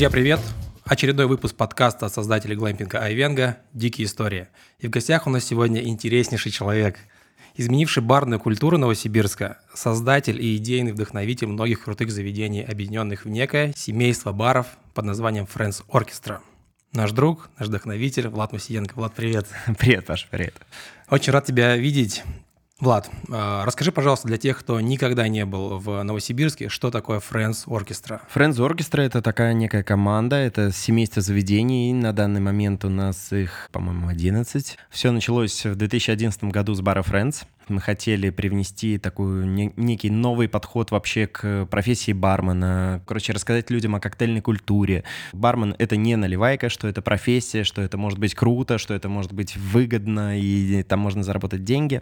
Друзья, привет! Очередной выпуск подкаста от создателей глэмпинга Айвенга «Дикие истории». И в гостях у нас сегодня интереснейший человек, изменивший барную культуру Новосибирска, создатель и идейный вдохновитель многих крутых заведений, объединенных в некое семейство баров под названием Friends Orchestra. Наш друг, наш вдохновитель Влад Мусиенко. Влад, привет. Привет, Паш, привет. Очень рад тебя видеть. Влад, а, расскажи, пожалуйста, для тех, кто никогда не был в Новосибирске, что такое Friends Orchestra? Friends Orchestra — это такая некая команда, это семейство заведений. На данный момент у нас их, по-моему, 11. Все началось в 2011 году с бара Friends. Мы хотели привнести такой не, некий новый подход вообще к профессии бармена. Короче, рассказать людям о коктейльной культуре. Бармен — это не наливайка, что это профессия, что это может быть круто, что это может быть выгодно, и там можно заработать деньги.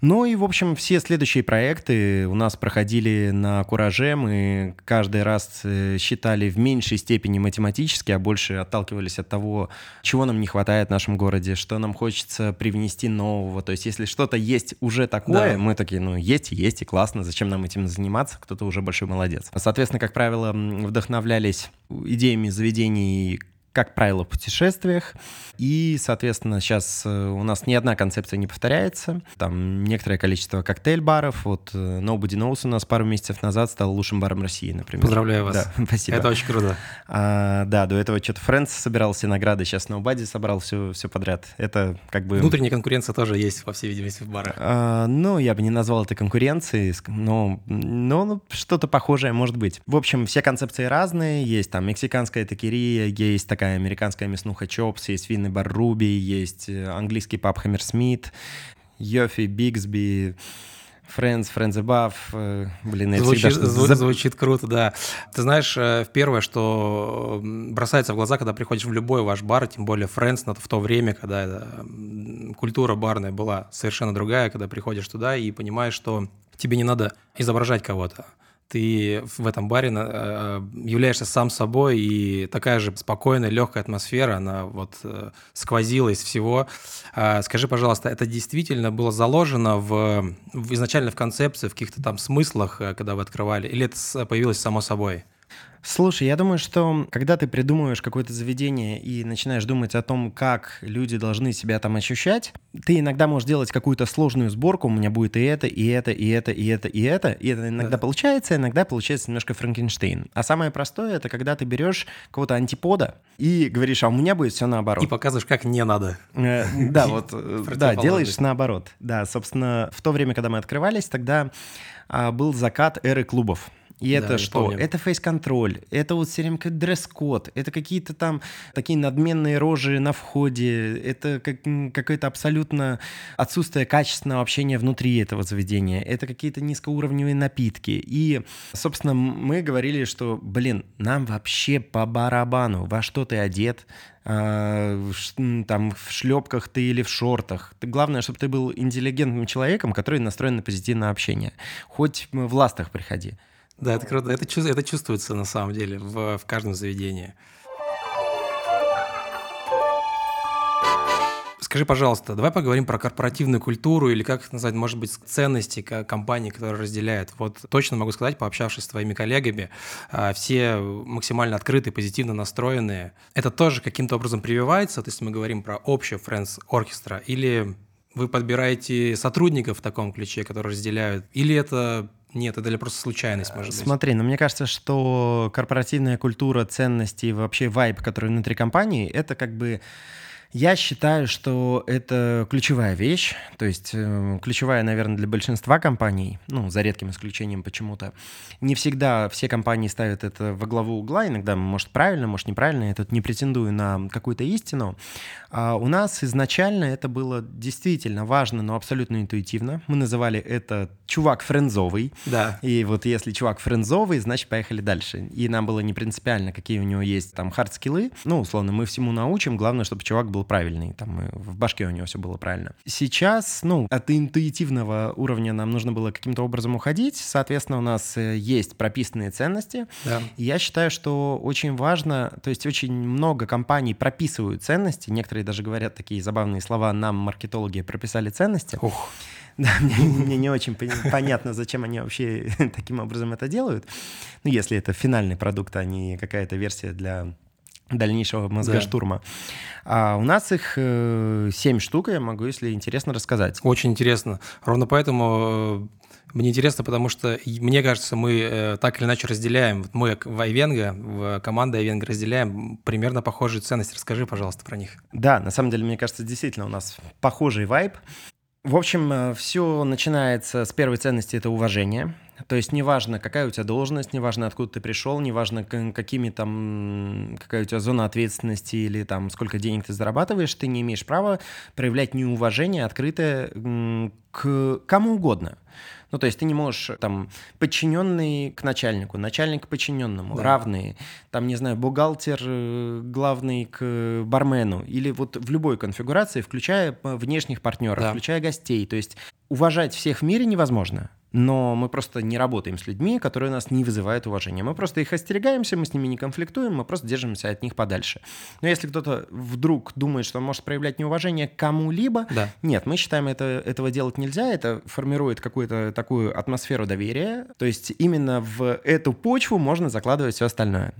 Ну и, в общем, все следующие проекты у нас проходили на кураже. Мы каждый раз э, считали в меньшей степени математически, а больше отталкивались от того, чего нам не хватает в нашем городе, что нам хочется привнести нового. То есть если что-то есть уже такое, да. мы такие, ну, есть, есть, и классно, зачем нам этим заниматься, кто-то уже большой молодец. Соответственно, как правило, вдохновлялись идеями заведений как правило, в путешествиях. И, соответственно, сейчас э, у нас ни одна концепция не повторяется. Там некоторое количество коктейль-баров. Вот э, Nobody Knows у нас пару месяцев назад стал лучшим баром России, например. Поздравляю вас. Да, спасибо. Это очень круто. А, да, до этого что-то Friends собирал все награды, сейчас Nobody собрал все, все подряд. Это как бы... Внутренняя конкуренция тоже есть, по всей видимости, в барах. А, ну, я бы не назвал это конкуренцией, но, но ну, что-то похожее может быть. В общем, все концепции разные. Есть там мексиканская такерия, есть такая такая американская мяснуха Чопс, есть винный бар Руби, есть э, английский паб Хаммерсмит, Йофи, Бигсби, Friends, Friends Above, э, блин, это звучит, всегда зву- звучит круто, да. Ты знаешь, э, первое, что бросается в глаза, когда приходишь в любой ваш бар, тем более Friends, но в то время, когда культура барная была совершенно другая, когда приходишь туда и понимаешь, что тебе не надо изображать кого-то ты в этом баре э, являешься сам собой, и такая же спокойная, легкая атмосфера, она вот э, сквозила из всего. А, скажи, пожалуйста, это действительно было заложено в, изначально в концепции, в каких-то там смыслах, э, когда вы открывали, или это появилось само собой? Слушай, я думаю, что когда ты придумываешь какое-то заведение и начинаешь думать о том, как люди должны себя там ощущать, ты иногда можешь делать какую-то сложную сборку, у меня будет и это, и это, и это, и это, и это, и это иногда да. получается, иногда получается немножко Франкенштейн. А самое простое — это когда ты берешь кого-то антипода и говоришь, а у меня будет все наоборот. И показываешь, как не надо. Э, да, вот, э, да, делаешь наоборот. Да, собственно, в то время, когда мы открывались, тогда а, был закат эры клубов. И да, это что? Помню. Это фейс-контроль, это вот все время как дресс-код, это какие-то там такие надменные рожи на входе, это как, какое-то абсолютно отсутствие качественного общения внутри этого заведения, это какие-то низкоуровневые напитки. И, собственно, мы говорили, что, блин, нам вообще по барабану, во что ты одет, а, там в шлепках ты или в шортах. Главное, чтобы ты был интеллигентным человеком, который настроен на позитивное общение. Хоть в ластах приходи. Да, это круто. Это, это чувствуется на самом деле в, в каждом заведении. Скажи, пожалуйста, давай поговорим про корпоративную культуру или как назвать, может быть, ценности компании, которые разделяют. Вот точно могу сказать, пообщавшись с твоими коллегами, а, все максимально открытые, позитивно настроенные. Это тоже каким-то образом прививается, то есть мы говорим про общее Friends Orchestra, или вы подбираете сотрудников в таком ключе, которые разделяют, или это нет, это для просто случайность, может быть. Смотри, но ну, мне кажется, что корпоративная культура, ценности и вообще вайб, который внутри компании, это как бы я считаю, что это ключевая вещь, то есть э, ключевая, наверное, для большинства компаний, ну, за редким исключением почему-то. Не всегда все компании ставят это во главу угла, иногда, может, правильно, может, неправильно, я тут не претендую на какую-то истину. А у нас изначально это было действительно важно, но абсолютно интуитивно. Мы называли это «чувак френзовый». Да. И вот если чувак френзовый, значит, поехали дальше. И нам было не принципиально, какие у него есть там хард-скиллы. Ну, условно, мы всему научим, главное, чтобы чувак был был правильный, там в башке у него все было правильно. Сейчас, ну, от интуитивного уровня нам нужно было каким-то образом уходить, соответственно, у нас э, есть прописанные ценности. Да. я считаю, что очень важно, то есть очень много компаний прописывают ценности, некоторые даже говорят такие забавные слова, нам маркетологи прописали ценности. Ух. Да, мне, мне не очень понятно, зачем они вообще таким образом это делают. Ну, если это финальный продукт, а не какая-то версия для дальнейшего мозгоштурма. Да. А у нас их э, 7 штук, я могу, если интересно, рассказать. Очень интересно. Ровно поэтому э, мне интересно, потому что, мне кажется, мы э, так или иначе разделяем, мы в Айвенго, в команде Айвенго разделяем примерно похожие ценности. Расскажи, пожалуйста, про них. Да, на самом деле, мне кажется, действительно у нас похожий вайб. В общем, все начинается с первой ценности – это уважение. То есть неважно, какая у тебя должность, неважно, откуда ты пришел, неважно, какими там, какая у тебя зона ответственности или там сколько денег ты зарабатываешь, ты не имеешь права проявлять неуважение открытое к кому угодно. Ну, то есть ты не можешь, там, подчиненный к начальнику, начальник к подчиненному, да. равные, там, не знаю, бухгалтер э, главный к бармену, или вот в любой конфигурации, включая э, внешних партнеров, да. включая гостей. То есть уважать всех в мире невозможно но мы просто не работаем с людьми, которые нас не вызывают уважения. Мы просто их остерегаемся, мы с ними не конфликтуем, мы просто держимся от них подальше. Но если кто-то вдруг думает, что он может проявлять неуважение к кому-либо, да. нет, мы считаем, это, этого делать нельзя, это формирует какую-то такую атмосферу доверия, то есть именно в эту почву можно закладывать все остальное.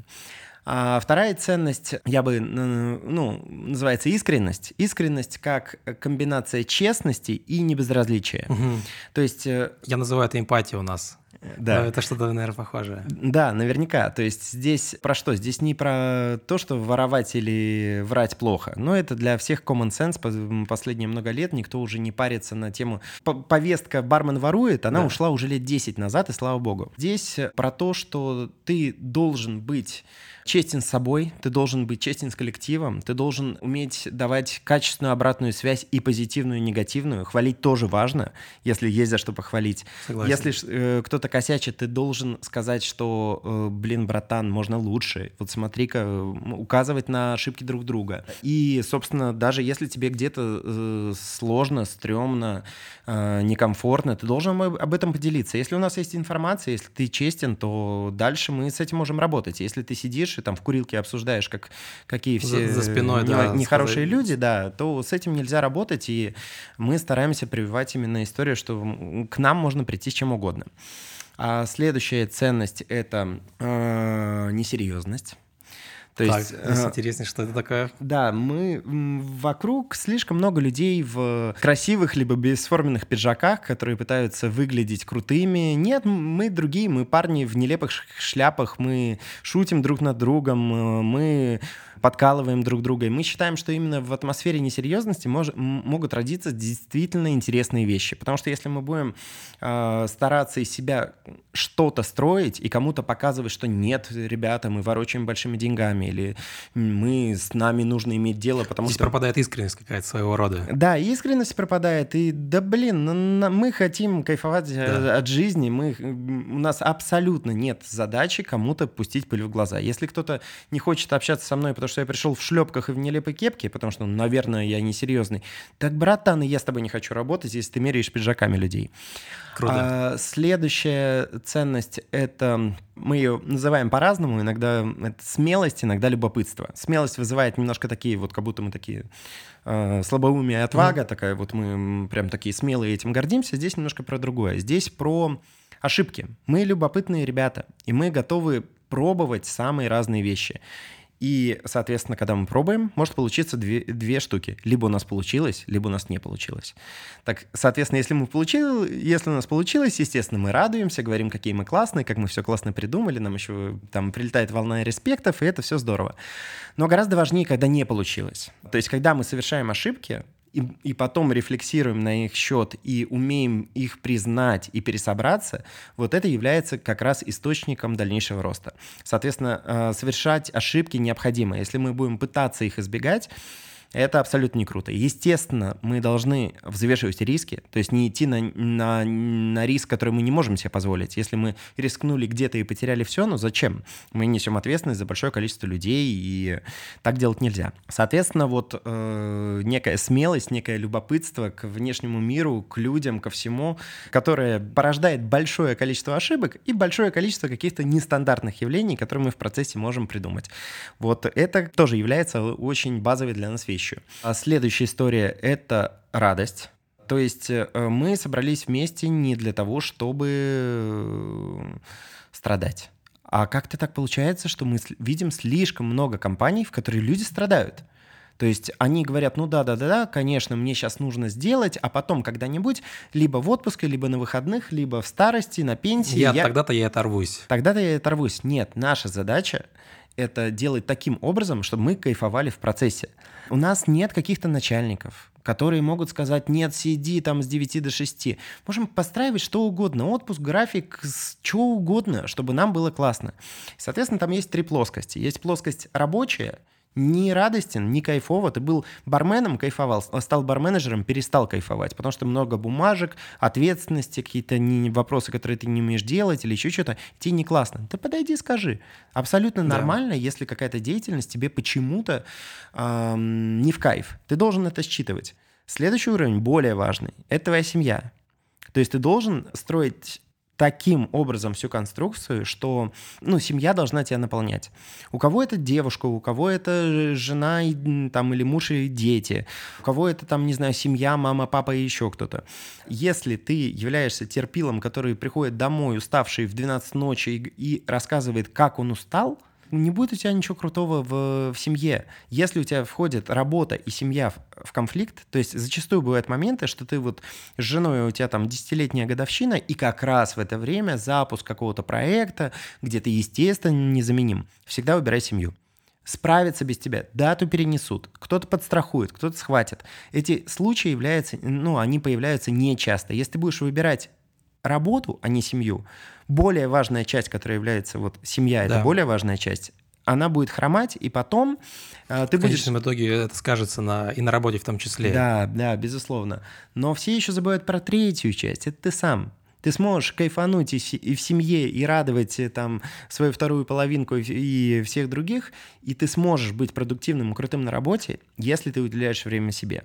А вторая ценность, я бы, ну, называется искренность. Искренность как комбинация честности и небезразличия. Угу. То есть... Э, я называю это эмпатией у нас. Да. Но это что-то, наверное, похожее. Да, наверняка. То есть здесь про что? Здесь не про то, что воровать или врать плохо. Но это для всех common sense. Последние много лет никто уже не парится на тему... Повестка «бармен ворует», она да. ушла уже лет 10 назад, и слава богу. Здесь про то, что ты должен быть честен с собой, ты должен быть честен с коллективом, ты должен уметь давать качественную обратную связь и позитивную, и негативную. Хвалить тоже важно, если есть за что похвалить. Согласен. Если э, кто-то косячит, ты должен сказать, что, э, блин, братан, можно лучше. Вот смотри-ка, указывать на ошибки друг друга. И, собственно, даже если тебе где-то э, сложно, стрёмно, э, некомфортно, ты должен об этом поделиться. Если у нас есть информация, если ты честен, то дальше мы с этим можем работать. Если ты сидишь и там в курилке обсуждаешь, как, какие все за, за спиной, не, да, нехорошие сказать. люди, да, то с этим нельзя работать, и мы стараемся прививать именно историю, что к нам можно прийти с чем угодно. А следующая ценность — это э, несерьезность. То так, есть, э, интересно, что это такое. Да, мы вокруг слишком много людей в красивых либо бесформенных пиджаках, которые пытаются выглядеть крутыми. Нет, мы другие, мы парни в нелепых шляпах, мы шутим друг над другом, э, мы подкалываем друг друга. И мы считаем, что именно в атмосфере несерьезности мож, могут родиться действительно интересные вещи. Потому что если мы будем э, стараться из себя что-то строить и кому-то показывать, что нет, ребята, мы ворочаем большими деньгами, или мы с нами нужно иметь дело, потому Здесь что... пропадает искренность какая-то своего рода. Да, искренность пропадает, и да блин, мы хотим кайфовать э, да. от жизни, мы, у нас абсолютно нет задачи кому-то пустить пыль в глаза. Если кто-то не хочет общаться со мной, потому что я пришел в шлепках и в нелепой кепке, потому что, ну, наверное, я не серьезный, так, братан, я с тобой не хочу работать, если ты меряешь пиджаками людей. Круто. А, следующая ценность — это мы ее называем по-разному. Иногда это смелость, иногда любопытство. Смелость вызывает немножко такие, вот как будто мы такие э, слабоумие и отвага, mm-hmm. такая вот мы прям такие смелые этим гордимся. Здесь немножко про другое. Здесь про ошибки. Мы любопытные ребята, и мы готовы пробовать самые разные вещи. И, соответственно, когда мы пробуем, может получиться две, две штуки. Либо у нас получилось, либо у нас не получилось. Так, соответственно, если, мы получили, если у нас получилось, естественно, мы радуемся, говорим, какие мы классные, как мы все классно придумали, нам еще там прилетает волна респектов, и это все здорово. Но гораздо важнее, когда не получилось. То есть, когда мы совершаем ошибки, и, и потом рефлексируем на их счет и умеем их признать и пересобраться, вот это является как раз источником дальнейшего роста. Соответственно, э, совершать ошибки необходимо. Если мы будем пытаться их избегать, это абсолютно не круто. Естественно, мы должны взвешивать риски, то есть не идти на, на, на риск, который мы не можем себе позволить. Если мы рискнули где-то и потеряли все, ну зачем? Мы несем ответственность за большое количество людей, и так делать нельзя. Соответственно, вот э, некая смелость, некое любопытство к внешнему миру, к людям, ко всему, которое порождает большое количество ошибок и большое количество каких-то нестандартных явлений, которые мы в процессе можем придумать. Вот это тоже является очень базовой для нас вещью вещью. А следующая история — это радость. То есть э, мы собрались вместе не для того, чтобы э, страдать. А как-то так получается, что мы видим слишком много компаний, в которые люди страдают. То есть они говорят, ну да, да, да, да, конечно, мне сейчас нужно сделать, а потом когда-нибудь либо в отпуске, либо на выходных, либо в старости, на пенсии. Я, я... Тогда-то я оторвусь. Тогда-то я оторвусь. Нет, наша задача это делать таким образом, чтобы мы кайфовали в процессе. У нас нет каких-то начальников, которые могут сказать, нет, сиди там с 9 до 6. Можем постраивать что угодно, отпуск, график, что угодно, чтобы нам было классно. Соответственно, там есть три плоскости. Есть плоскость рабочая – не радостен, не кайфово. Ты был барменом, кайфовал, стал барменеджером, перестал кайфовать, потому что много бумажек, ответственности, какие-то вопросы, которые ты не умеешь делать или еще что-то, тебе не классно. Ты подойди, скажи. Абсолютно да. нормально, если какая-то деятельность тебе почему-то эм, не в кайф. Ты должен это считывать. Следующий уровень, более важный, это твоя семья. То есть ты должен строить таким образом всю конструкцию, что ну, семья должна тебя наполнять. У кого это девушка, у кого это жена там, или муж, или дети, у кого это там, не знаю, семья, мама, папа и еще кто-то. Если ты являешься терпилом, который приходит домой, уставший в 12 ночи и, и рассказывает, как он устал, не будет у тебя ничего крутого в, в семье. Если у тебя входит работа и семья в, в конфликт, то есть зачастую бывают моменты, что ты вот с женой, у тебя там десятилетняя годовщина, и как раз в это время запуск какого-то проекта, где ты, естественно, незаменим. Всегда выбирай семью справиться без тебя, дату перенесут, кто-то подстрахует, кто-то схватит. Эти случаи являются, ну, они появляются нечасто. Если ты будешь выбирать работу, а не семью, более важная часть, которая является вот семья, да. это более важная часть, она будет хромать, и потом э, ты в будешь... В конечном итоге это скажется на, и на работе в том числе. Да, да, безусловно. Но все еще забывают про третью часть, это ты сам. Ты сможешь кайфануть и, и в семье, и радовать э, там свою вторую половинку и, и всех других, и ты сможешь быть продуктивным и крутым на работе, если ты уделяешь время себе.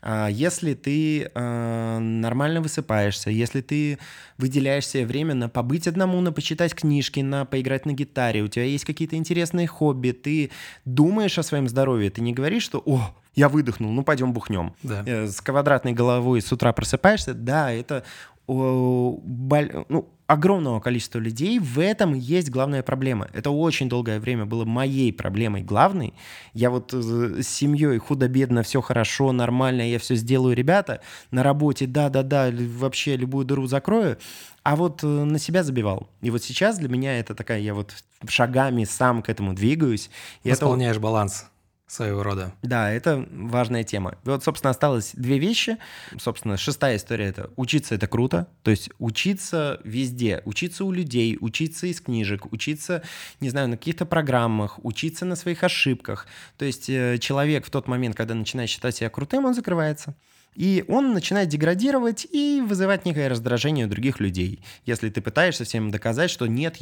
А, если ты э, нормально высыпаешься, если ты выделяешь себе время на побыть одному, на почитать книжки, на поиграть на гитаре, у тебя есть какие-то интересные хобби, ты думаешь о своем здоровье, ты не говоришь, что «О, я выдохнул, ну пойдем бухнем». Да. Э, с квадратной головой с утра просыпаешься, да, это ну, огромного количества людей в этом есть главная проблема. Это очень долгое время было моей проблемой главной. Я вот э, с семьей худо-бедно, все хорошо, нормально, я все сделаю, ребята. На работе, да-да-да, вообще любую дыру закрою. А вот э, на себя забивал. И вот сейчас для меня это такая, я вот шагами сам к этому двигаюсь. Восполняешь это... баланс своего рода. Да, это важная тема. И вот, собственно, осталось две вещи. Собственно, шестая история — это учиться — это круто. То есть учиться везде. Учиться у людей, учиться из книжек, учиться, не знаю, на каких-то программах, учиться на своих ошибках. То есть э, человек в тот момент, когда начинает считать себя крутым, он закрывается. И он начинает деградировать и вызывать некое раздражение у других людей. Если ты пытаешься всем доказать, что нет,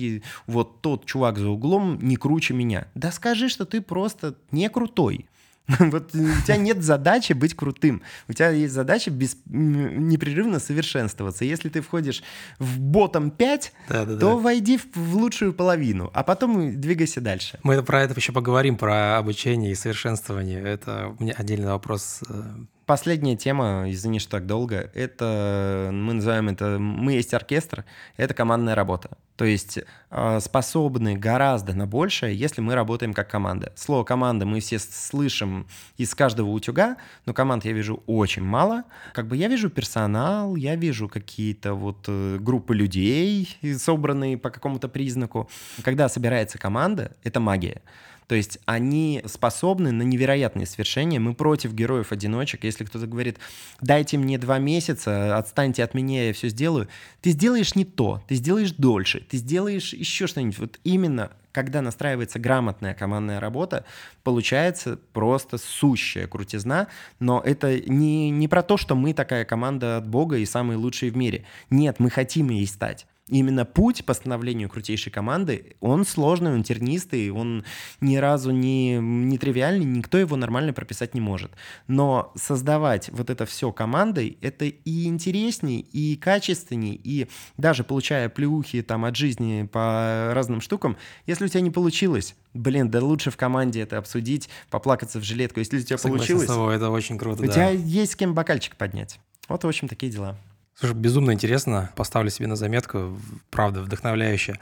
вот тот чувак за углом не круче меня. Да скажи, что ты просто не крутой. Вот у тебя нет задачи быть крутым. У тебя есть задача без, непрерывно совершенствоваться. Если ты входишь в ботом 5, да, да, то да. войди в, в лучшую половину, а потом двигайся дальше. Мы про это еще поговорим, про обучение и совершенствование. Это у меня отдельный вопрос э, Последняя тема, извини, что так долго, это мы называем это «Мы есть оркестр», это командная работа. То есть э, способны гораздо на большее, если мы работаем как команда. Слово «команда» мы все слышим из каждого утюга, но команд я вижу очень мало. Как бы я вижу персонал, я вижу какие-то вот э, группы людей, собранные по какому-то признаку. Когда собирается команда, это магия. То есть они способны на невероятные свершения. Мы против героев-одиночек. Если кто-то говорит, дайте мне два месяца, отстаньте от меня, я все сделаю. Ты сделаешь не то, ты сделаешь дольше, ты сделаешь еще что-нибудь. Вот именно когда настраивается грамотная командная работа, получается просто сущая крутизна, но это не, не про то, что мы такая команда от Бога и самые лучшие в мире. Нет, мы хотим ей стать именно путь по становлению крутейшей команды, он сложный, он тернистый, он ни разу не, не тривиальный, никто его нормально прописать не может. Но создавать вот это все командой, это и интересней, и качественней, и даже получая плюхи там от жизни по разным штукам, если у тебя не получилось, блин, да лучше в команде это обсудить, поплакаться в жилетку. Если у тебя Согласен получилось, с тобой, это очень круто, у да. тебя есть с кем бокальчик поднять. Вот, в общем, такие дела. Слушай, безумно интересно. Поставлю себе на заметку. Правда, вдохновляюще.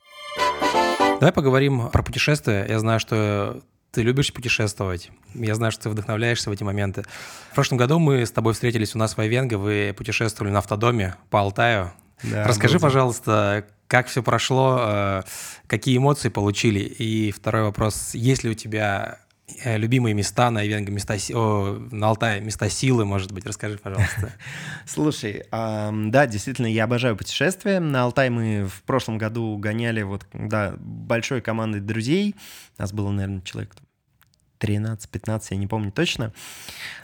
Давай поговорим про путешествия. Я знаю, что ты любишь путешествовать. Я знаю, что ты вдохновляешься в эти моменты. В прошлом году мы с тобой встретились у нас в Айвенго. Вы путешествовали на автодоме по Алтаю. Да, Расскажи, пожалуйста, как все прошло, э, какие эмоции получили? И второй вопрос, есть ли у тебя любимые места на Ивенго, места, о, на Алтае, места силы, может быть, расскажи, пожалуйста. Слушай, да, действительно, я обожаю путешествия. На Алтай мы в прошлом году гоняли вот, да, большой командой друзей. Нас было, наверное, человек 13-15, я не помню точно.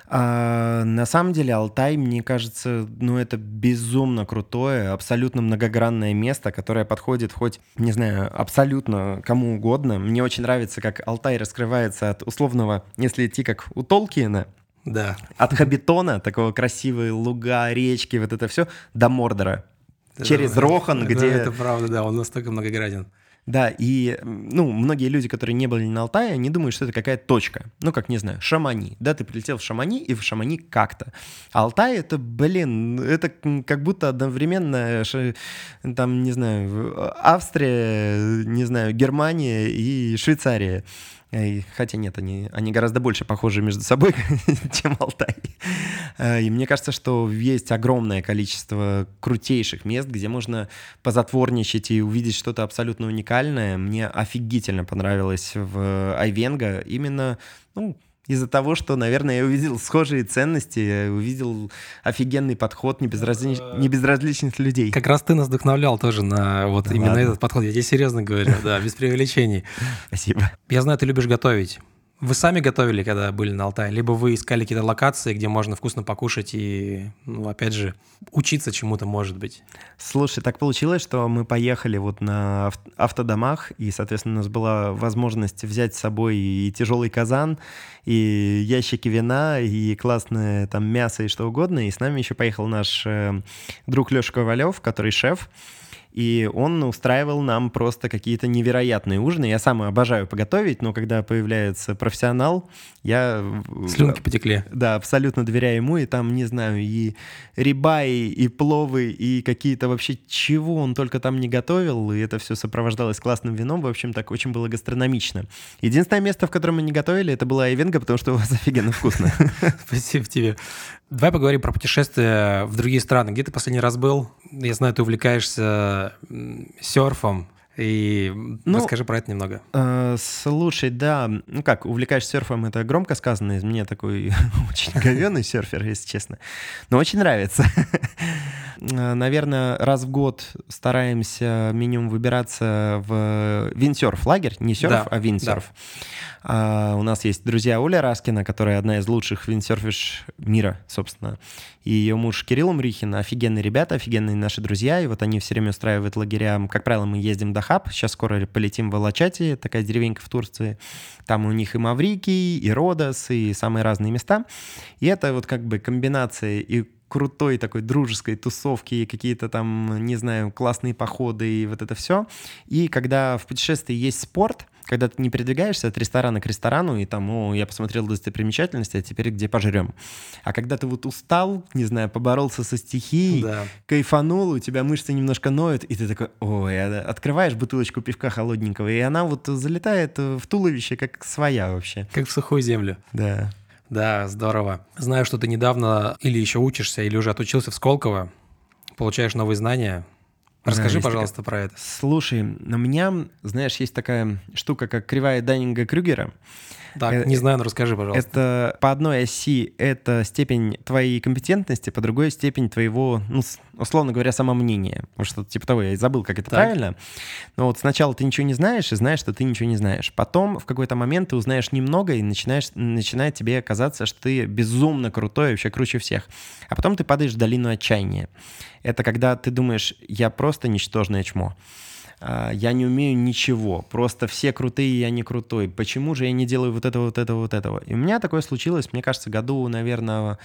А, на самом деле Алтай, мне кажется, ну это безумно крутое, абсолютно многогранное место, которое подходит хоть, не знаю, абсолютно кому угодно. Мне очень нравится, как Алтай раскрывается от условного, если идти как у Толкиена, да. От Хабитона, такого красивые луга, речки, вот это все, до Мордора. Через Рохан, где... Это правда, да, он настолько многограден. Да, и, ну, многие люди, которые не были на Алтае, они думают, что это какая-то точка. Ну, как, не знаю, Шамани. Да, ты прилетел в Шамани, и в Шамани как-то. Алтай — это, блин, это как будто одновременно, там, не знаю, Австрия, не знаю, Германия и Швейцария. Хотя нет, они, они гораздо больше похожи между собой, чем Алтай. Э, и мне кажется, что есть огромное количество крутейших мест, где можно позатворничать и увидеть что-то абсолютно уникальное. Мне офигительно понравилось в Айвенго именно, ну, из-за того, что, наверное, я увидел схожие ценности, я увидел офигенный подход небезразлич... небезразличных людей. Как раз ты нас вдохновлял тоже на вот да именно ладно. этот подход. Я тебе серьезно говорю, да, без преувеличений. Спасибо. Я знаю, ты любишь готовить. Вы сами готовили, когда были на Алтае? Либо вы искали какие-то локации, где можно вкусно покушать и, ну, опять же, учиться чему-то, может быть? Слушай, так получилось, что мы поехали вот на автодомах, и, соответственно, у нас была возможность взять с собой и тяжелый казан, и ящики вина, и классное там мясо, и что угодно. И с нами еще поехал наш э, друг Леша Ковалев, который шеф, и он устраивал нам просто какие-то невероятные ужины. Я сам обожаю поготовить, но когда появляется профессионал, я... Слюнки потекли. Да, абсолютно доверяю ему, и там, не знаю, и рибаи, и пловы, и какие-то вообще чего он только там не готовил, и это все сопровождалось классным вином, в общем, так очень было гастрономично. Единственное место, в котором мы не готовили, это была Айвенга, потому что у вас офигенно вкусно. Спасибо тебе. Давай поговорим про путешествия в другие страны. Где ты последний раз был? Я знаю, ты увлекаешься серфом. И ну, расскажи про это немного. Э, слушай, да, ну как, увлекаешься серфом, это громко сказано, из меня такой очень говенный серфер, если честно. Но очень нравится. Э, наверное, раз в год стараемся минимум выбираться в виндсерф-лагерь, не серф, да, а виндсерф. Да. А, у нас есть друзья Оля Раскина, которая одна из лучших виндсерфиш мира, собственно. И ее муж Кирилл Мрихин, офигенные ребята, офигенные наши друзья, и вот они все время устраивают лагеря. Как правило, мы ездим до Хаб, сейчас скоро полетим в Алачати, такая деревенька в Турции. Там у них и Маврикий, и Родос, и самые разные места. И это вот как бы комбинация и крутой такой дружеской тусовки, и какие-то там, не знаю, классные походы и вот это все. И когда в путешествии есть спорт, когда ты не передвигаешься от ресторана к ресторану, и там, о, я посмотрел достопримечательности, а теперь где пожрем. А когда ты вот устал, не знаю, поборолся со стихией, да. кайфанул, у тебя мышцы немножко ноют, и ты такой, ой, открываешь бутылочку пивка холодненького, и она вот залетает в туловище как своя вообще. Как в сухую землю. Да. Да, здорово. Знаю, что ты недавно или еще учишься, или уже отучился в Сколково, получаешь новые знания. Расскажи, да, пожалуйста, такая... про это. Слушай, у меня, знаешь, есть такая штука, как кривая Даннинга Крюгера. Так, э, не знаю, но расскажи, пожалуйста. Это по одной оси это степень твоей компетентности, по другой степень твоего, ну, условно говоря, самомнения. Может, что-то типа того, я забыл, как это так. правильно. Но вот сначала ты ничего не знаешь и знаешь, что ты ничего не знаешь. Потом в какой-то момент ты узнаешь немного и начинаешь, начинает тебе казаться, что ты безумно крутой, вообще круче всех. А потом ты падаешь в долину отчаяния. Это когда ты думаешь, я просто ничтожное чмо. А, я не умею ничего, просто все крутые, я не крутой. Почему же я не делаю вот этого, вот этого, вот этого? И у меня такое случилось, мне кажется, году, наверное,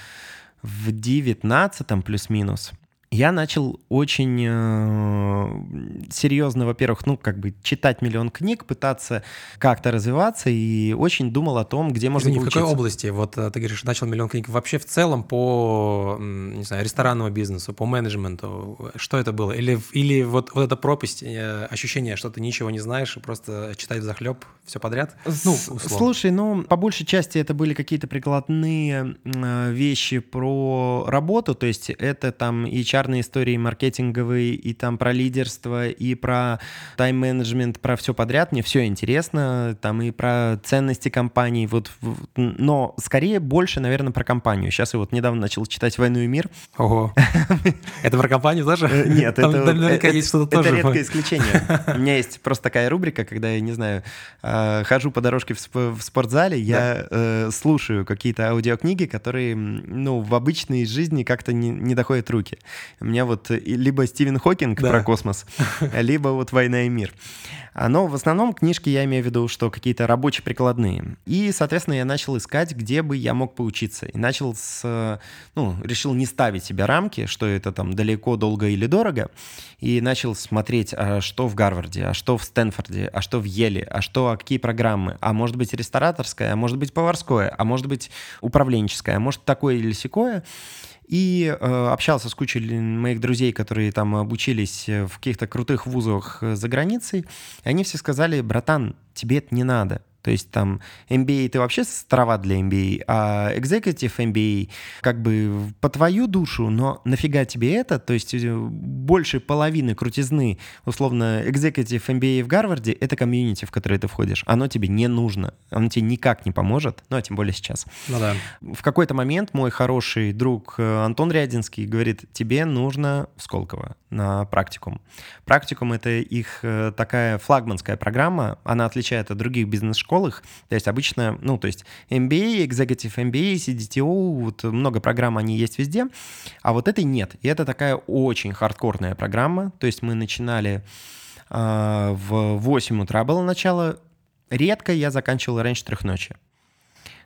в девятнадцатом плюс-минус. Я начал очень э, серьезно, во-первых, ну, как бы читать миллион книг, пытаться как-то развиваться, и очень думал о том, где можно Извини, поучиться. в какой области? Вот э, ты говоришь, начал миллион книг. Вообще в целом по, не знаю, ресторанному бизнесу, по менеджменту, что это было? Или, или вот, вот эта пропасть, э, ощущение, что ты ничего не знаешь и просто читать захлеб все подряд? Ну, условно. Слушай, ну, по большей части это были какие-то прикладные э, вещи про работу, то есть это там HR HR истории маркетинговые, и там про лидерство, и про тайм-менеджмент, про все подряд. Мне все интересно, там и про ценности компании, вот, но скорее больше, наверное, про компанию. Сейчас я вот недавно начал читать «Войну и мир». Ого. Это про компанию тоже? Э, нет. Это редкое исключение. У меня есть просто такая рубрика, когда я, не знаю, э, хожу по дорожке в спортзале, я э, слушаю какие-то аудиокниги, которые, ну, в обычной жизни как-то не доходят руки. У меня вот э, либо Стивен Хокинг да. про космос, либо вот «Война и мир». А, но в основном книжки я имею в виду, что какие-то рабочие прикладные. И, соответственно, я начал искать, где бы я мог поучиться. И начал с... Ну, решил не ставить себе рамки, что это там далеко, долго или дорого. И начал смотреть, а что в Гарварде, а что в Стэнфорде, а что в Еле, а что, а какие программы. А может быть рестораторская, а может быть поварское, а может быть управленческое, а может такое или секое. И э, общался с кучей моих друзей, которые там обучились в каких-то крутых вузах э, за границей. И они все сказали, братан, тебе это не надо. То есть там MBA ты вообще староват для MBA, а Executive MBA как бы по твою душу, но нафига тебе это? То есть э, больше половины крутизны, условно, Executive MBA в Гарварде — это комьюнити, в которое ты входишь. Оно тебе не нужно, оно тебе никак не поможет, ну а тем более сейчас. Ну да. В какой-то момент мой хороший друг э, Антон Рядинский говорит, тебе нужно в Сколково на практикум. Практикум — это их э, такая флагманская программа, она отличает от других бизнес-школ их. То есть обычно, ну, то есть MBA, Executive MBA, CDTO, вот много программ, они есть везде, а вот этой нет. И это такая очень хардкорная программа, то есть мы начинали э, в 8 утра было начало, редко я заканчивал раньше трех ночи.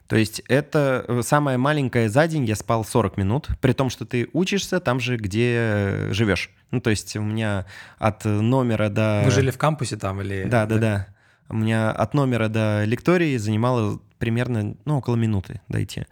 То есть это э, самое маленькое за день, я спал 40 минут, при том, что ты учишься там же, где живешь. Ну, то есть у меня от номера до... Вы жили в кампусе там или... Да, да, да. У меня от номера до лектории занимало примерно, ну, около минуты дойти.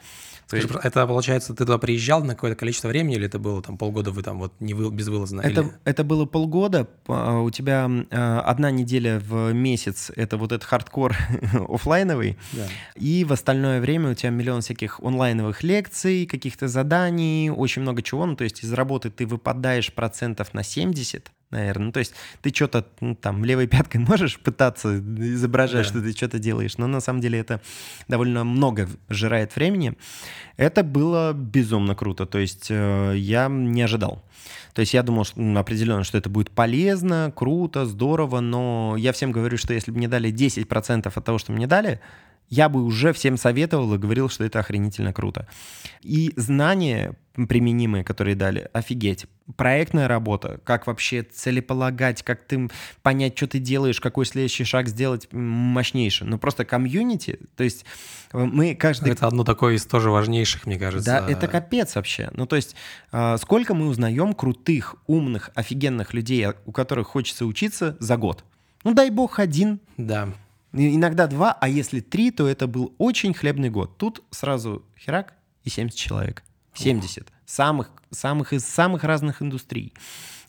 Скажи, есть... это получается, ты туда приезжал на какое-то количество времени, или это было там полгода вы там вот не вы, безвылазно? Это, или... это было полгода. А, у тебя а, одна неделя в месяц — это вот этот хардкор офлайновый, да. и в остальное время у тебя миллион всяких онлайновых лекций, каких-то заданий, очень много чего. Ну, то есть из работы ты выпадаешь процентов на 70, наверное. Ну, то есть ты что-то ну, там левой пяткой можешь пытаться изображать, да. что ты что-то делаешь, но на самом деле это довольно много жирает времени. Это было безумно круто, то есть э, я не ожидал. То есть я думал что, ну, определенно, что это будет полезно, круто, здорово, но я всем говорю, что если бы мне дали 10% от того, что мне дали, я бы уже всем советовал и говорил, что это охренительно круто. И знания применимые, которые дали, офигеть. Проектная работа, как вообще целеполагать, как ты понять, что ты делаешь, какой следующий шаг сделать мощнейший. Ну просто комьюнити, то есть э, мы каждый... Это одно такое из тоже важнейших, мне кажется. Да, это капец вообще. Ну то есть а, сколько мы узнаем крутых, умных, офигенных людей, у которых хочется учиться за год. Ну дай бог один. Да. Иногда два, а если три, то это был очень хлебный год. Тут сразу херак и 70 человек. 70. Самых, самых из самых разных индустрий.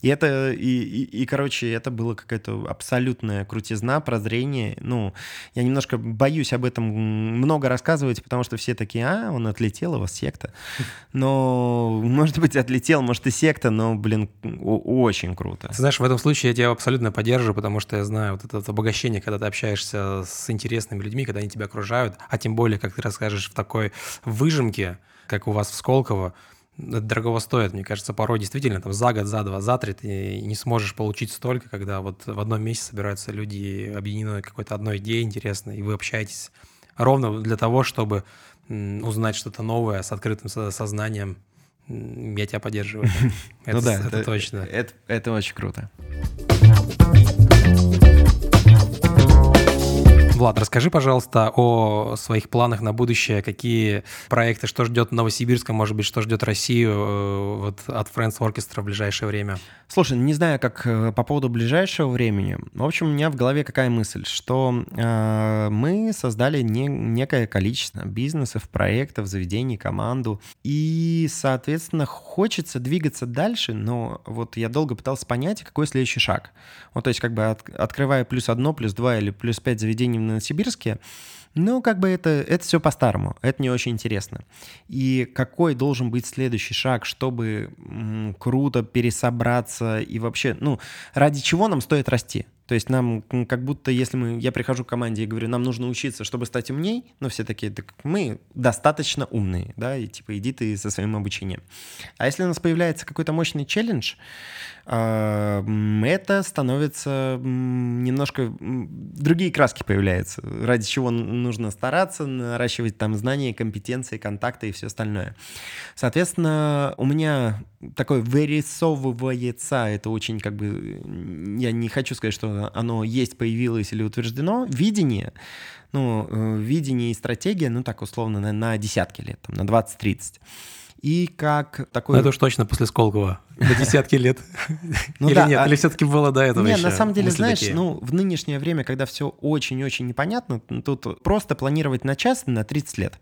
И это, и, и, и, короче, это было какая-то абсолютная крутизна, прозрение. Ну, я немножко боюсь об этом много рассказывать, потому что все такие, а, он отлетел, у вас секта. Но, может быть, отлетел, может, и секта, но, блин, очень круто. Ты знаешь, в этом случае я тебя абсолютно поддерживаю, потому что я знаю вот это обогащение, когда ты общаешься с интересными людьми, когда они тебя окружают, а тем более, как ты расскажешь в такой выжимке, как у вас в Сколково, это дорого стоит, мне кажется, порой действительно там за год, за два, за три ты не сможешь получить столько, когда вот в одном месте собираются люди, объединены какой-то одной идеей интересной, и вы общаетесь ровно для того, чтобы узнать что-то новое с открытым сознанием. Я тебя поддерживаю. Ну да, это точно. Это очень круто. Влад, расскажи, пожалуйста, о своих планах на будущее, какие проекты, что ждет Новосибирска, может быть, что ждет Россию э, вот, от Friends Orchestra в ближайшее время? Слушай, не знаю, как э, по поводу ближайшего времени. В общем, у меня в голове какая мысль, что э, мы создали не, некое количество бизнесов, проектов, заведений, команду, и, соответственно, хочется двигаться дальше, но вот я долго пытался понять, какой следующий шаг. Вот, то есть, как бы от, открывая плюс одно, плюс два или плюс пять заведений в Новосибирске, ну, как бы это, это все по-старому, это не очень интересно. И какой должен быть следующий шаг, чтобы м, круто пересобраться и вообще, ну, ради чего нам стоит расти? То есть нам как будто, если мы, я прихожу к команде и говорю, нам нужно учиться, чтобы стать умней, но все такие, так мы достаточно умные, да, и типа иди ты со своим обучением. А если у нас появляется какой-то мощный челлендж, а, это становится немножко... Другие краски появляются, ради чего нужно стараться, наращивать там знания, компетенции, контакты и все остальное. Соответственно, у меня такое вырисовывается, это очень как бы... Я не хочу сказать, что оно есть, появилось или утверждено, видение, ну, э, видение и стратегия, ну, так условно, на, на десятки лет, там, на 20-30. И как такой... Это уж точно после Сколково, на десятки лет. Ну, Или да, нет, а... или все-таки было до этого Нет, на самом деле, знаешь, такие? ну, в нынешнее время, когда все очень-очень непонятно, тут просто планировать на час на 30 лет.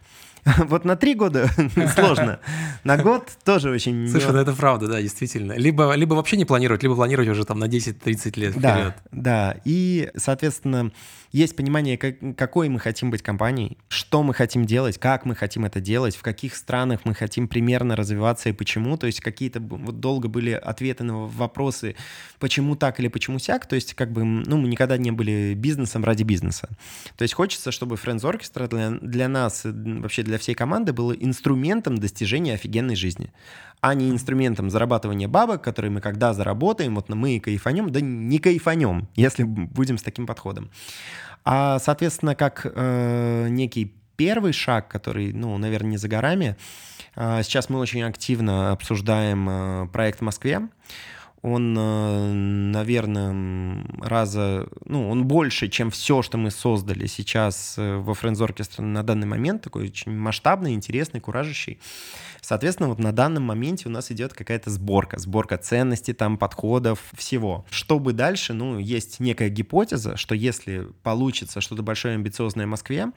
Вот на три года сложно. На год тоже очень... Слушай, ну это правда, да, действительно. Либо, либо вообще не планировать, либо планировать уже там на 10-30 лет вперед. Да, да. И, соответственно, есть понимание, как, какой мы хотим быть компанией, что мы хотим делать, как мы хотим это делать, в каких странах мы хотим примерно развиваться и почему. То есть какие-то вот долго были ответы на вопросы, почему так или почему сяк. То есть как бы, ну, мы никогда не были бизнесом ради бизнеса. То есть хочется, чтобы Friends Orchestra для, для нас, вообще для всей команды, было инструментом достижения офигенной жизни а не инструментом зарабатывания бабок, которые мы когда заработаем, вот мы и кайфанем, да не кайфанем, если будем с таким подходом. А, соответственно, как э, некий первый шаг, который, ну, наверное, не за горами, э, сейчас мы очень активно обсуждаем э, проект в Москве. Он, э, наверное, раза, ну, он больше, чем все, что мы создали сейчас э, во Friends Orchestra на данный момент, такой очень масштабный, интересный, куражащий. Соответственно, вот на данном моменте у нас идет какая-то сборка, сборка ценностей, там, подходов, всего. Чтобы дальше, ну, есть некая гипотеза, что если получится что-то большое амбициозное в Москве,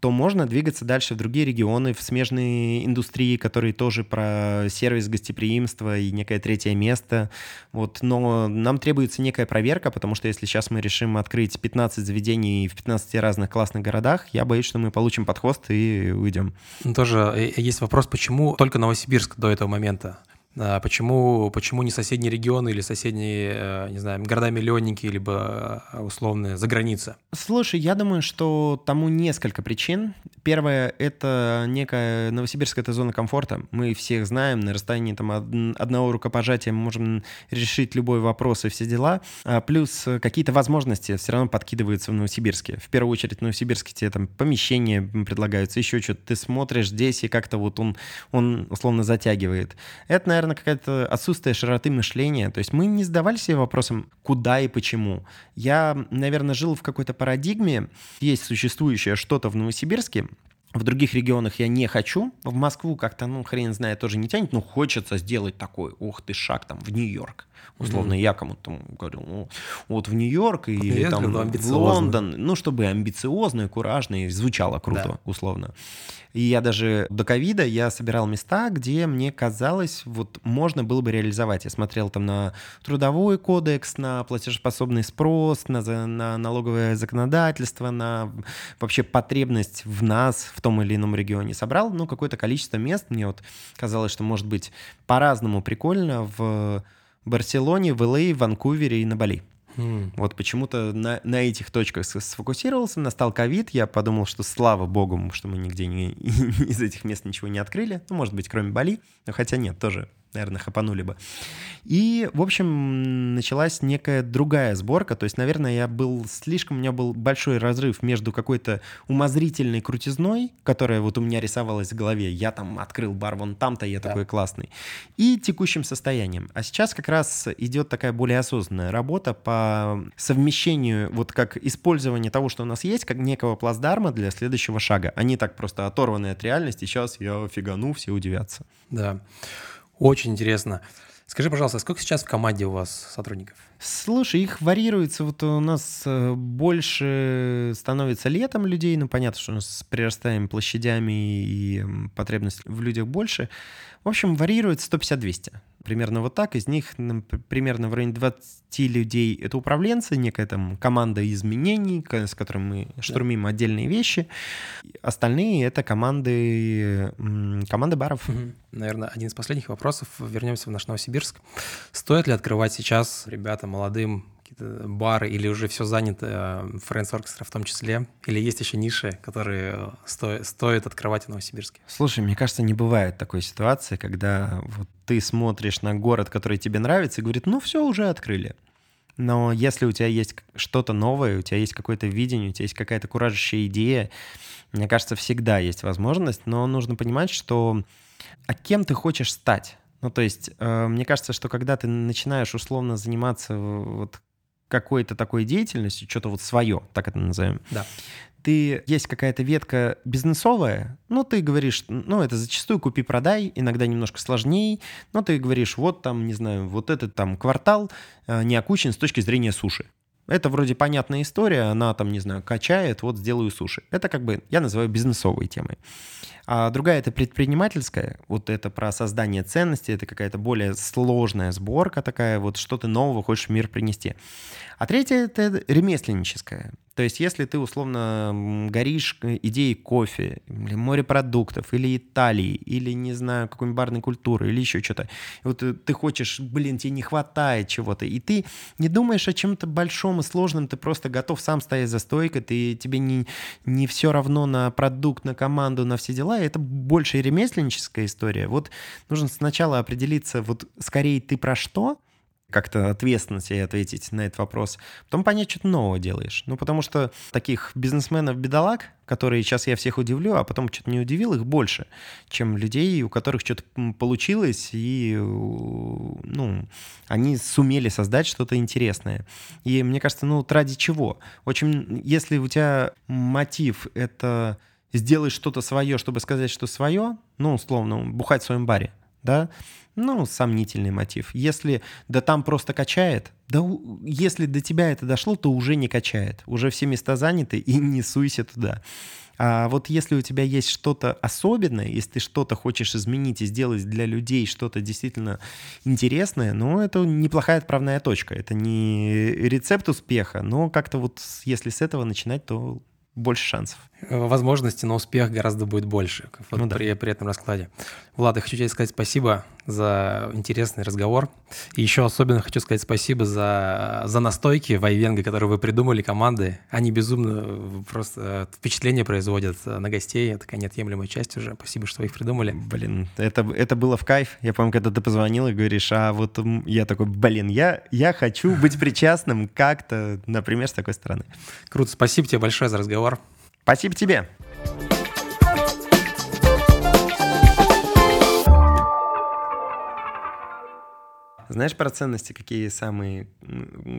то можно двигаться дальше в другие регионы, в смежные индустрии, которые тоже про сервис гостеприимства и некое третье место. Вот, но нам требуется некая проверка, потому что если сейчас мы решим открыть 15 заведений в 15 разных классных городах, я боюсь, что мы получим подхвост и уйдем. Тоже э, есть вопрос, почему только Новосибирск до этого момента. А почему, почему не соседние регионы или соседние, э, не знаю, города-миллионники, либо э, условные за граница? Слушай, я думаю, что тому несколько причин. Первое — это некая Новосибирск — это зона комфорта. Мы всех знаем, на расстоянии там, одного рукопожатия мы можем решить любой вопрос и все дела. А плюс какие-то возможности все равно подкидываются в Новосибирске. В первую очередь в Новосибирске тебе там помещения предлагаются, еще что-то. Ты смотришь здесь, и как-то вот он, он условно затягивает. Это, наверное, наверное, какое-то отсутствие широты мышления. То есть мы не задавали себе вопросом, куда и почему. Я, наверное, жил в какой-то парадигме. Есть существующее что-то в Новосибирске, в других регионах я не хочу. В Москву как-то, ну, хрен знает, тоже не тянет. Но хочется сделать такой, ух ты, шаг там в Нью-Йорк. Условно, mm-hmm. я кому-то там говорил, ну, вот в Нью-Йорк или там в Лондон. Ну, чтобы амбициозно и куражно и звучало круто, да. условно. И я даже до ковида я собирал места, где мне казалось, вот можно было бы реализовать. Я смотрел там на трудовой кодекс, на платежеспособный спрос, на, на налоговое законодательство, на вообще потребность в нас в том или ином регионе. Собрал, ну, какое-то количество мест. Мне вот казалось, что может быть по-разному прикольно в Барселоне, в Л.А., в Ванкувере и на Бали. Mm. Вот почему-то на, на этих точках сфокусировался, настал ковид, я подумал, что слава богу, что мы нигде не, из этих мест ничего не открыли, ну, может быть, кроме Бали, но хотя нет, тоже наверное, хапанули бы. И, в общем, началась некая другая сборка. То есть, наверное, я был слишком... У меня был большой разрыв между какой-то умозрительной крутизной, которая вот у меня рисовалась в голове. Я там открыл бар вон там-то, я да. такой классный. И текущим состоянием. А сейчас как раз идет такая более осознанная работа по совмещению, вот как использование того, что у нас есть, как некого плацдарма для следующего шага. Они так просто оторваны от реальности. Сейчас я фигану, все удивятся. Да. Очень интересно. Скажи, пожалуйста, сколько сейчас в команде у вас сотрудников? Слушай, их варьируется. Вот у нас э, больше становится летом людей. Ну, понятно, что у нас с прирастаем площадями и потребность в людях больше. В общем, варьируется 150-200 примерно вот так. Из них примерно в районе 20 людей это управленцы, некая там команда изменений, с которой мы штурмим да. отдельные вещи. Остальные это команды, команды баров. Угу. Наверное, один из последних вопросов. Вернемся в наш Новосибирск. Стоит ли открывать сейчас ребятам молодым бары или уже все занято э, Friends Orchestra в том числе? Или есть еще ниши, которые э, сто, стоит открывать в Новосибирске? Слушай, мне кажется, не бывает такой ситуации, когда вот ты смотришь на город, который тебе нравится, и говорит, ну все, уже открыли. Но если у тебя есть что-то новое, у тебя есть какое-то видение, у тебя есть какая-то куражащая идея, мне кажется, всегда есть возможность, но нужно понимать, что а кем ты хочешь стать? Ну, то есть, э, мне кажется, что когда ты начинаешь условно заниматься вот какой-то такой деятельностью, что-то вот свое, так это назовем, да. ты есть какая-то ветка бизнесовая, ну, ты говоришь, ну, это зачастую купи-продай, иногда немножко сложнее, но ты говоришь, вот там, не знаю, вот этот там квартал э, не окучен с точки зрения суши. Это вроде понятная история, она там, не знаю, качает, вот сделаю суши. Это как бы, я называю бизнесовой темой. А другая это предпринимательская, вот это про создание ценности, это какая-то более сложная сборка такая, вот что ты нового хочешь в мир принести. А третья это ремесленническая. То есть, если ты условно горишь идеей кофе, или морепродуктов, или Италии, или, не знаю, какой-нибудь барной культуры, или еще что-то, вот ты хочешь, блин, тебе не хватает чего-то, и ты не думаешь о чем-то большом и сложном, ты просто готов сам стоять за стойкой, ты, тебе не, не все равно на продукт, на команду, на все дела, это больше ремесленническая история. Вот нужно сначала определиться, вот скорее ты про что, как-то ответственно себе ответить на этот вопрос. Потом понять, что ты нового делаешь. Ну, потому что таких бизнесменов-бедолаг, которые сейчас я всех удивлю, а потом что-то не удивил, их больше, чем людей, у которых что-то получилось, и ну, они сумели создать что-то интересное. И мне кажется, ну, ради чего? Очень, если у тебя мотив — это сделать что-то свое, чтобы сказать, что свое, ну, условно, бухать в своем баре, да, ну, сомнительный мотив. Если да там просто качает, да если до тебя это дошло, то уже не качает. Уже все места заняты, и не суйся туда. А вот если у тебя есть что-то особенное, если ты что-то хочешь изменить и сделать для людей что-то действительно интересное, ну, это неплохая отправная точка. Это не рецепт успеха, но как-то вот если с этого начинать, то больше шансов. Возможности на успех гораздо будет больше вот ну, да. при, при этом раскладе. Влад, я хочу тебе сказать спасибо за интересный разговор. И еще особенно хочу сказать спасибо за, за настойки Вайвенга, которые вы придумали, команды. Они безумно просто впечатление производят на гостей. Это такая неотъемлемая часть уже. Спасибо, что вы их придумали. Блин, это, это было в кайф. Я помню, когда ты позвонил и говоришь, а вот я такой, блин, я, я хочу быть причастным как-то, например, с такой стороны. Круто. Спасибо тебе большое за разговор. Спасибо тебе. Знаешь про ценности, какие самые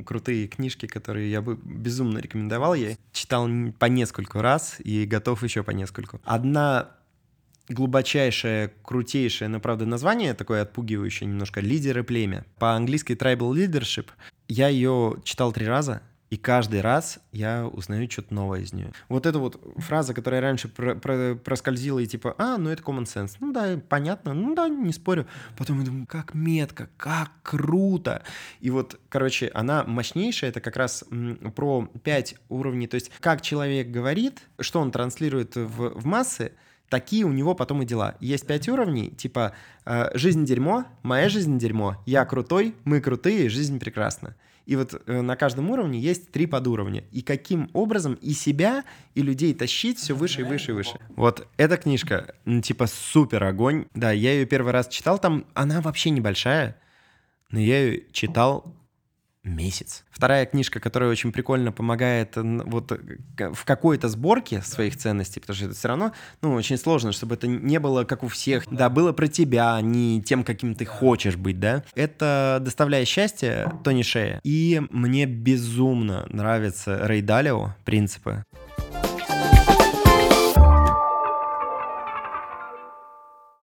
крутые книжки, которые я бы безумно рекомендовал? Я читал по нескольку раз и готов еще по нескольку. Одна глубочайшее, крутейшее, но, правда, название такое отпугивающее немножко «Лидеры племя». По-английски «Tribal Leadership». Я ее читал три раза, и каждый раз я узнаю что-то новое из нее. Вот эта вот фраза, которая раньше про про проскользила и типа, а, ну это common sense. Ну да, понятно, ну да, не спорю. Потом я думаю, как метко, как круто. И вот, короче, она мощнейшая, это как раз про пять уровней. То есть как человек говорит, что он транслирует в, в массы, такие у него потом и дела. Есть пять уровней, типа э, «жизнь дерьмо», «моя жизнь дерьмо», «я крутой», «мы крутые», «жизнь прекрасна». И вот э, на каждом уровне есть три подуровня. И каким образом и себя, и людей тащить все выше и выше и выше. Вот эта книжка, ну, типа супер огонь. Да, я ее первый раз читал, там она вообще небольшая, но я ее читал месяц. Вторая книжка, которая очень прикольно помогает вот в какой-то сборке своих ценностей, потому что это все равно, ну, очень сложно, чтобы это не было как у всех, да, было про тебя, не тем, каким ты хочешь быть, да. Это «Доставляя счастье» Тони Шея. И мне безумно нравится Рей Далио «Принципы».